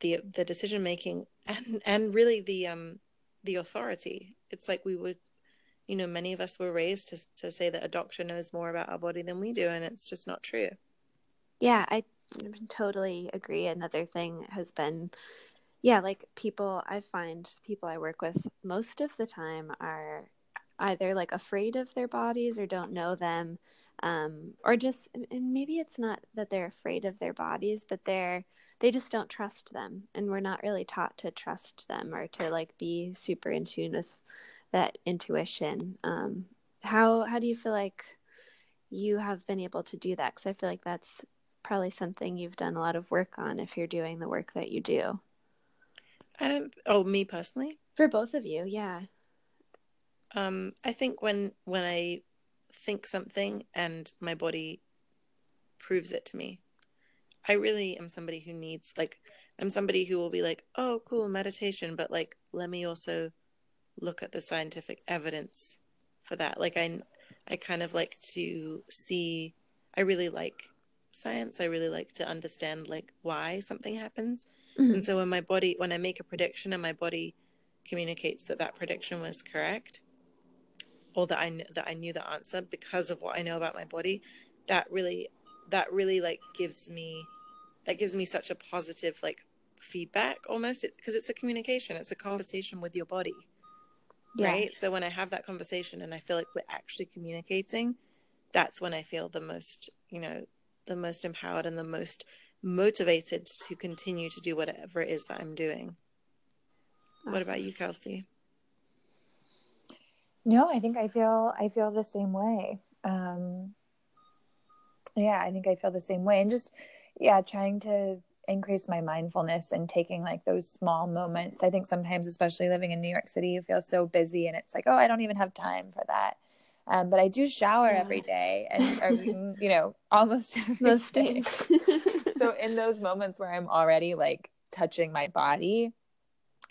the the decision making and and really the um the authority. It's like we would you know, many of us were raised to to say that a doctor knows more about our body than we do, and it's just not true. Yeah, I totally agree. Another thing has been, yeah, like people, I find people I work with most of the time are either like afraid of their bodies or don't know them, um, or just, and maybe it's not that they're afraid of their bodies, but they're, they just don't trust them. And we're not really taught to trust them or to like be super in tune with that intuition. Um, how how do you feel like you have been able to do that? Because I feel like that's probably something you've done a lot of work on if you're doing the work that you do. I don't. Oh, me personally. For both of you, yeah. Um, I think when when I think something and my body proves it to me, I really am somebody who needs like I'm somebody who will be like, oh, cool meditation, but like let me also look at the scientific evidence for that. Like I I kind of like to see I really like science. I really like to understand like why something happens. Mm-hmm. And so when my body when I make a prediction and my body communicates that that prediction was correct or that I that I knew the answer because of what I know about my body, that really that really like gives me that gives me such a positive like feedback almost because it's a communication it's a conversation with your body yeah. right so when i have that conversation and i feel like we're actually communicating that's when i feel the most you know the most empowered and the most motivated to continue to do whatever it is that i'm doing awesome. what about you kelsey no i think i feel i feel the same way um yeah i think i feel the same way and just yeah trying to increase my mindfulness and taking like those small moments. I think sometimes, especially living in New York City, you feel so busy and it's like, oh, I don't even have time for that. Um, but I do shower yeah. every day and, [laughs] or, you know, almost [laughs] every Most day. [laughs] so in those moments where I'm already like touching my body,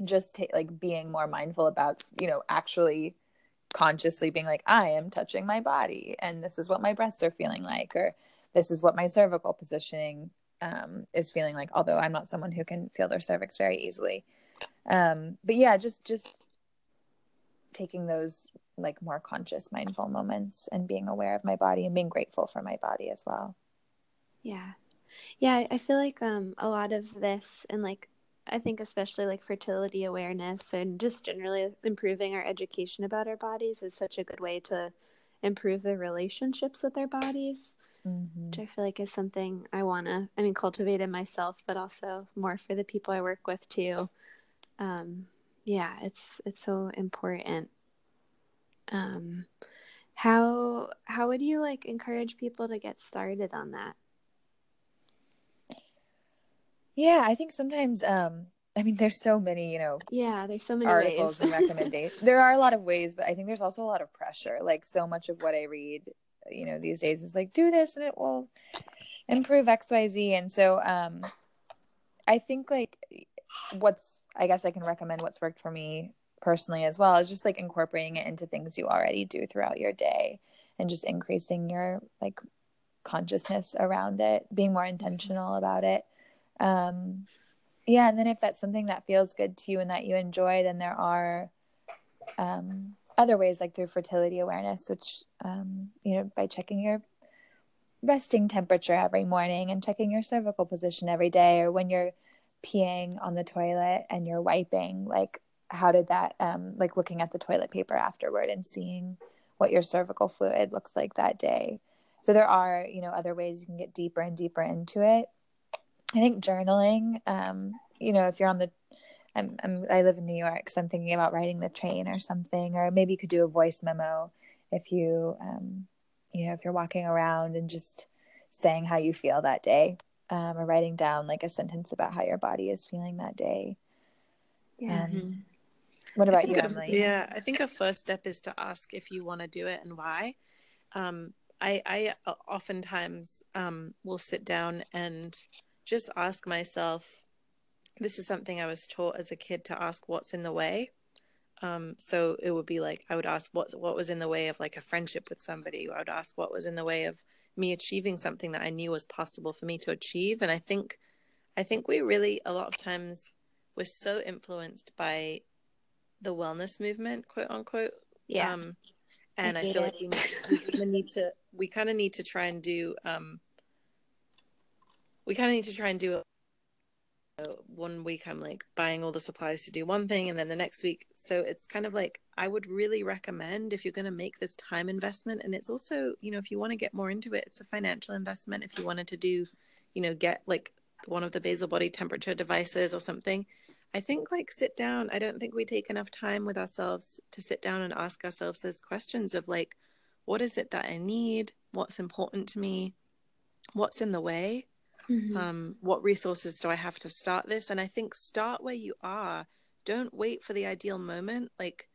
just take like being more mindful about, you know, actually consciously being like, I am touching my body and this is what my breasts are feeling like, or this is what my cervical positioning um, is feeling like although i'm not someone who can feel their cervix very easily. Um, but yeah just just taking those like more conscious mindful moments and being aware of my body and being grateful for my body as well. Yeah yeah i feel like um a lot of this and like i think especially like fertility awareness and just generally improving our education about our bodies is such a good way to improve the relationships with our bodies mm-hmm. which I feel like is something I want to, I mean, cultivate in myself, but also more for the people I work with too. Um, yeah, it's it's so important. Um, how how would you like encourage people to get started on that? Yeah, I think sometimes um I mean there's so many, you know, yeah, there's so many articles and recommendations. [laughs] there are a lot of ways, but I think there's also a lot of pressure. Like so much of what I read you know these days is like do this and it will improve xyz and so um i think like what's i guess i can recommend what's worked for me personally as well is just like incorporating it into things you already do throughout your day and just increasing your like consciousness around it being more intentional about it um yeah and then if that's something that feels good to you and that you enjoy then there are um other ways like through fertility awareness which um, you know by checking your resting temperature every morning and checking your cervical position every day or when you're peeing on the toilet and you're wiping like how did that um, like looking at the toilet paper afterward and seeing what your cervical fluid looks like that day. So there are you know other ways you can get deeper and deeper into it i think journaling um, you know if you're on the I'm, I'm I live in New York, so I'm thinking about riding the train or something, or maybe you could do a voice memo if you, um, you know, if you're walking around and just saying how you feel that day. um, or writing down like a sentence about how your body is feeling that day. Yeah. Um, what about you, a, Emily? Yeah, I think a first step is to ask if you want to do it and why. Um, I, I uh, oftentimes um, will sit down and just ask myself. This is something I was taught as a kid to ask what's in the way. Um, so it would be like I would ask what what was in the way of like a friendship with somebody. I would ask what was in the way of me achieving something that I knew was possible for me to achieve. And I think I think we really a lot of times we're so influenced by the wellness movement, quote unquote. Yeah. Um, and I, I feel it. like we, we kind of need to we kind of need to try and do um, we kind of need to try and do it uh, one week I'm like buying all the supplies to do one thing and then the next week so it's kind of like I would really recommend if you're going to make this time investment and it's also you know if you want to get more into it it's a financial investment if you wanted to do you know get like one of the basal body temperature devices or something I think like sit down. I don't think we take enough time with ourselves to sit down and ask ourselves those questions of like, what is it that I need? What's important to me? What's in the way? Mhm. Um, what resources do I have to start this? And I think start where you are. Don't wait for the ideal moment. Like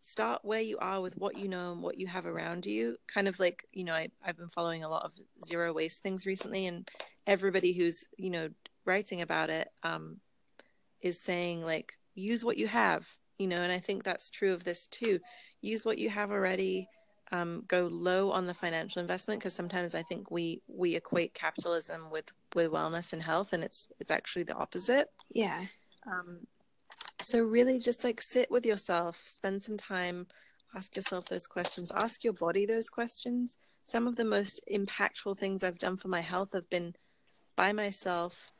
start where you are with what you know and what you have around you. Kind of like, you know, I, I've been following a lot of zero waste things recently and everybody who's, you know, writing about it, um, is saying like use what you have you know and i think that's true of this too use what you have already um, go low on the financial investment because sometimes i think we we equate capitalism with with wellness and health and it's it's actually the opposite. Yeah. um, so really just like sit with yourself spend some time ask yourself those questions ask your body those questions. Some of the most impactful things i've done for my health have been by myself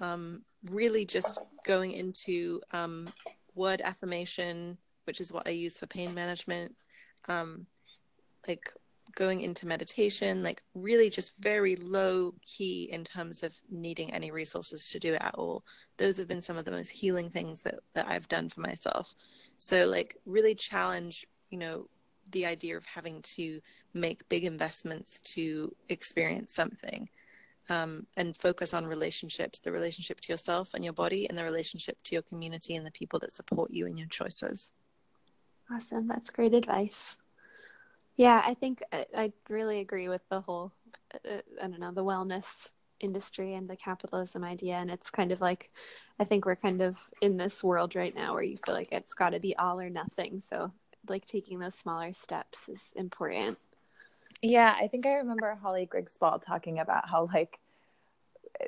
um, really just going into um, word affirmation which is what i use for pain management. Um, like going into meditation like really just very low key in terms of needing any resources to do it at all those have been some of the most healing things that that I've done for myself. So like really challenge, you know, the idea of having to make big investments to experience something. Um, and focus on relationships, the relationship to yourself and your body, and the relationship to your community and the people that support you in your choices. Awesome. That's great advice. Yeah, I think I, I really agree with the whole, uh, I don't know, the wellness industry and the capitalism idea. And it's kind of like, I think we're kind of in this world right now where you feel like it's got to be all or nothing. So, like, taking those smaller steps is important. Yeah, I think I remember Holly Grigg-Spall talking about how like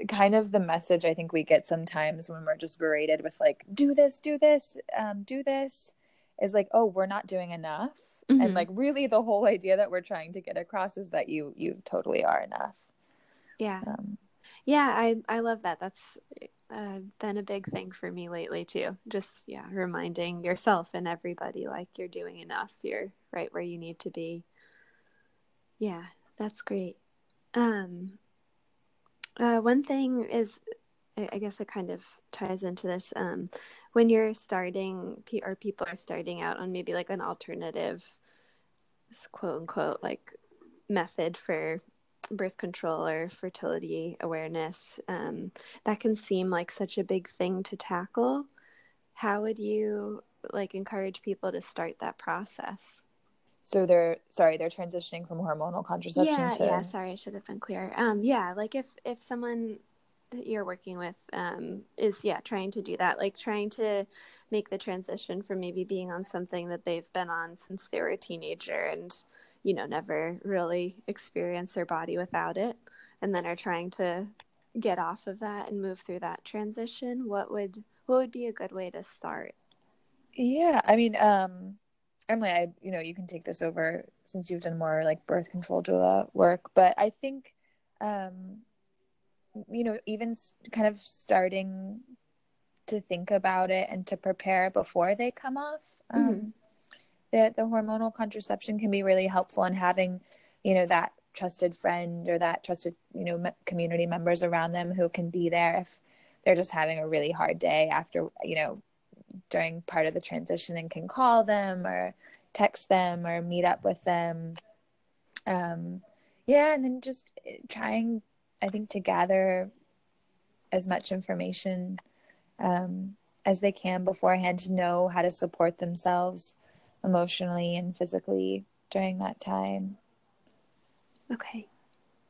kind of the message I think we get sometimes when we're just berated with like do this, do this, um, do this is like oh we're not doing enough Mhm. and like really the whole idea that we're trying to get across is that you you totally are enough. Yeah. Um, Yeah, I I love that. That's uh, been a big thing for me lately too. Just yeah, reminding yourself and everybody like you're doing enough. You're right where you need to be. Yeah, that's great. Um, uh, one thing is, I I guess it kind of ties into this. Um, when you're starting, or people are starting out on maybe like an alternative, quote unquote, like method for birth control or fertility awareness, um, that can seem like such a big thing to tackle. How would you like encourage people to start that process? so they're sorry they're transitioning from hormonal contraception yeah, to yeah. Sorry, I should have been clear. Um, yeah, like if if someone that you're working with um, is yeah trying to do that, like trying to make the transition from maybe being on something that they've been on since they were a teenager and you know never really experienced their body without it, and then are trying to get off of that and move through that transition. What would what would be a good way to start? Yeah, I mean, um, Emily, I you know you can take this over since you've done more like birth control doula work, but I think, um, you know, even kind of starting to think about it and to prepare before they come off, um, Mhm. the the hormonal contraception can be really helpful in having, you know, that trusted friend or that trusted you know me- community members around them who can be there if they're just having a really hard day after you know during part of the transition and can call them or text them or meet up with them. Um, yeah, and then just trying, I think, to gather as much information um, as they can beforehand to know how to support themselves emotionally and physically during that time. Okay.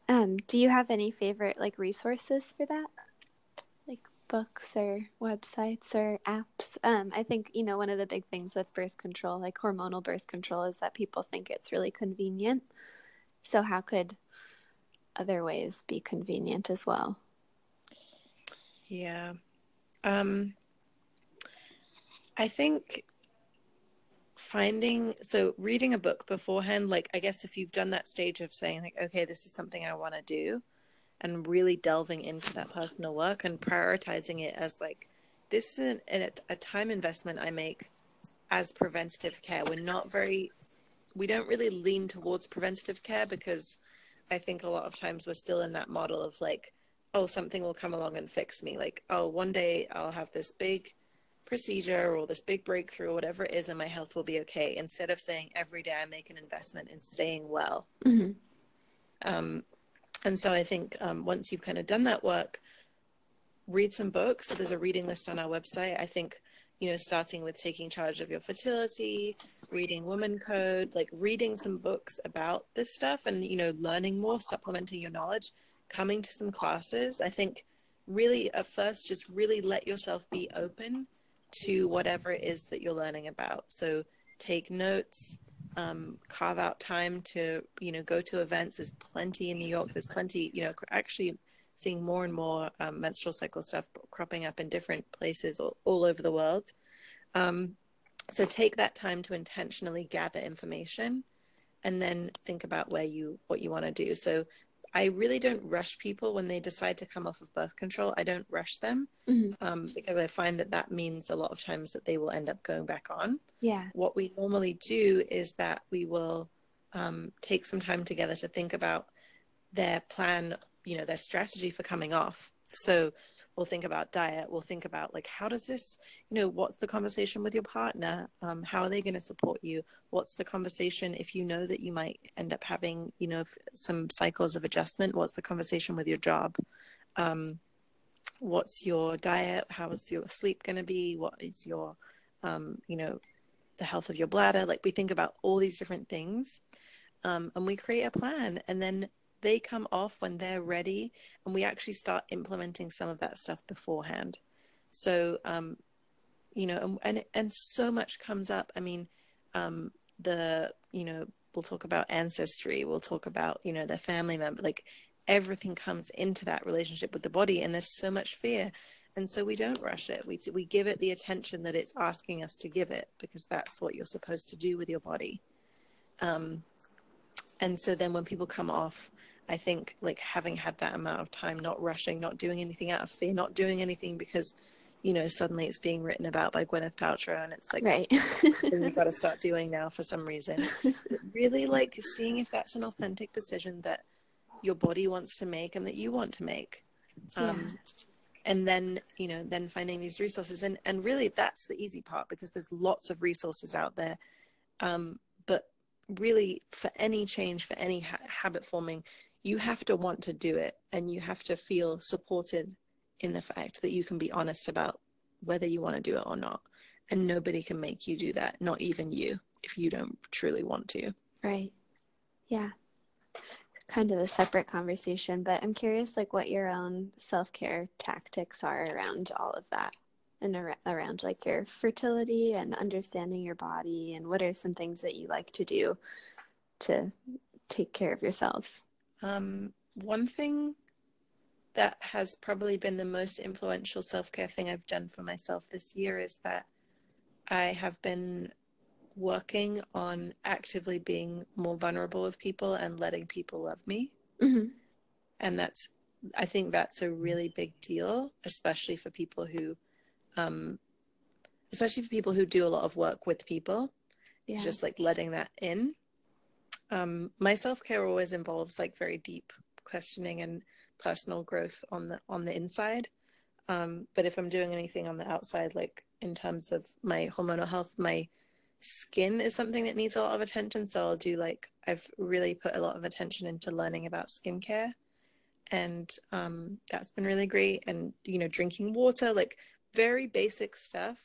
Um, do you have any favorite like resources for that? Like books or websites or apps? Um, I think, you know, one of the big things with birth control, like hormonal birth control, is that people think it's really convenient. So how could other ways be convenient as well? Yeah. Um I think finding so reading a book beforehand like i guess if you've done that stage of saying like okay this is something i want to do and really delving into that personal work and prioritizing it as like this is an, a, time investment i make as preventative care we're not very we don't really lean towards preventative care because i think a lot of times we're still in that model of like oh something will come along and fix me. Like oh one day i'll have this big procedure or this big breakthrough or whatever it is and my health will be okay instead of saying every day i make an investment in staying well. Mm-hmm. um, and so i think um, once you've kind of done that work read some books. So there's a reading list on our website. I think you know starting with taking charge of your fertility reading woman code like reading some books about this stuff and you know learning more supplementing your knowledge coming to some classes i think really at first just really let yourself be open to whatever it is that you're learning about. So take notes, um, carve out time to, you know, go to events. There's plenty in New York. There's plenty, you know, actually seeing more and more um, menstrual cycle stuff cropping up in different places all, all over the world. Um, so take that time to intentionally gather information and then think about where you what you want to do so I really don't rush people when they decide to come off of birth control. I don't rush them mm-hmm. um, because I find that that means a lot of times that they will end up going back on. Yeah. What we normally do is that we will um, take some time together to think about their plan, you know, their strategy for coming off. So we'll think about diet. We'll think about like how does this you know what's the conversation with your partner? Um, how are they going to support you? What's the conversation if you know that you might end up having you know some cycles of adjustment? What's the conversation with your job? Um, what's your diet? How is your sleep going to be? What is your um, you know the health of your bladder? Like we think about all these different things um, and we create a plan. And then they come off when they're ready and we actually start implementing some of that stuff beforehand. So um, you know and, and and so much comes up. I mean um, the you know we'll talk about ancestry we'll talk about you know their family member like everything comes into that relationship with the body and there's so much fear. And so we don't rush it. We we give it the attention that it's asking us to give it because that's what you're supposed to do with your body. Um, and so then when people come off I think like having had that amount of time, not rushing, not doing anything out of fear, not doing anything because, you know, suddenly it's being written about by Gwyneth Paltrow and it's like, right. we've got to start [laughs] doing now for some reason. [laughs] really like seeing if that's an authentic decision that your body wants to make and that you want to make. Yeah. Um, and then, you know, then finding these resources and, and really that's the easy part because there's lots of resources out there. Um, but really for any change, for any ha- habit forming, you have to want to do it and you have to feel supported in the fact that you can be honest about whether you want to do it or not. And nobody can make you do that, not even you, if you don't truly want to. Right. Yeah. Kind of a separate conversation, but I'm curious like what your own self-care tactics are around all of that and ar- around like your fertility and understanding your body and what are some things that you like to do to take care of yourselves? Um, one thing that has probably been the most influential self care thing I've done for myself this year is that I have been working on actively being more vulnerable with people and letting people love me. Mm-hmm. And that's, I think that's a really big deal, especially for people who, um, especially for people who do a lot of work with people. Yeah. It's just like letting that in um, my self care always involves like very deep questioning and personal growth on the on the inside. Um, but if I'm doing anything on the outside, like in terms of my hormonal health, my skin is something that needs a lot of attention. So I'll do like I've really put a lot of attention into learning about skincare and um, that's been really great. And you know, drinking water, like very basic stuff,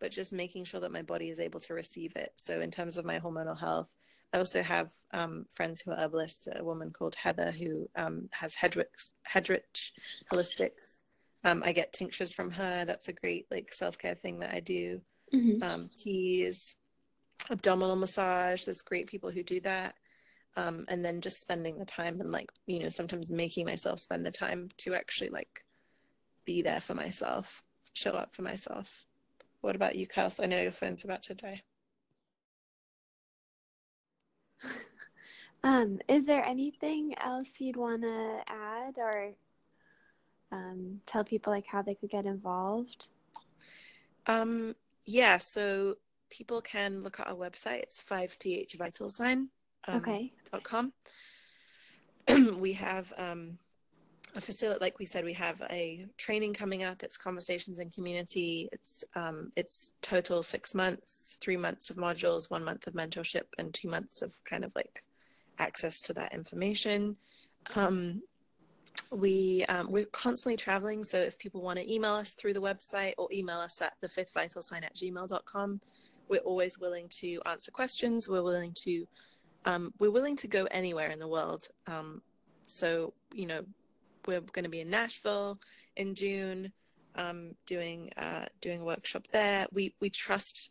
but just making sure that my body is able to receive it. So in terms of my hormonal health, I also have um, friends who are herbalists. A woman called Heather who um, has Hedrich, Hedrich Holistics. Um, I get tinctures from her. That's a great like self care thing that I do. Mm-hmm. Um, teas, abdominal massage. There's great people who do that. Um, and then just spending the time and like you know sometimes making myself spend the time to actually like be there for myself, show up for myself. What about you, Kels? I know your phone's about to die. [laughs] um, is there anything else you'd want to add or um, tell people like how they could get involved? Um, yeah, so people can look at our website. It's 5th vital sign. Um, okay. Com. [clears throat] we have um, a facility, like we said, we have a training coming up. It's conversations in community. It's um, it's total six months, three months of modules, one month of mentorship, and two months of kind of like access to that information. Um, we um, we're constantly traveling, so if people want to email us through the website or email us at the fifth vital sign at gmail.com, we're always willing to answer questions. We're willing to um, we're willing to go anywhere in the world. Um, so you know we're going to be in Nashville in June, um, doing uh, doing a workshop there. We we trust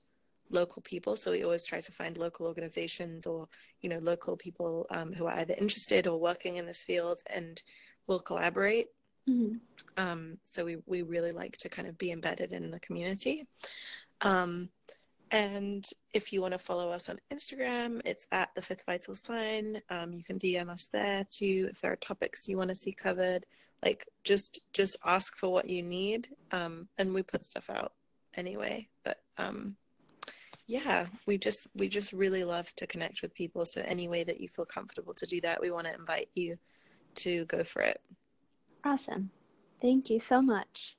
local people, so we always try to find local organizations or you know local people um, who are either interested or working in this field, and we'll collaborate. Mm-hmm. Um, so we we really like to kind of be embedded in the community. Um, and if you want to follow us on Instagram, it's at the fifth vital sign. Um, you can DM us there too if there are topics you want to see covered. Like just just ask for what you need, um, and we put stuff out anyway. But um, yeah, we just we just really love to connect with people. So any way that you feel comfortable to do that, we want to invite you to go for it. Awesome. Thank you so much.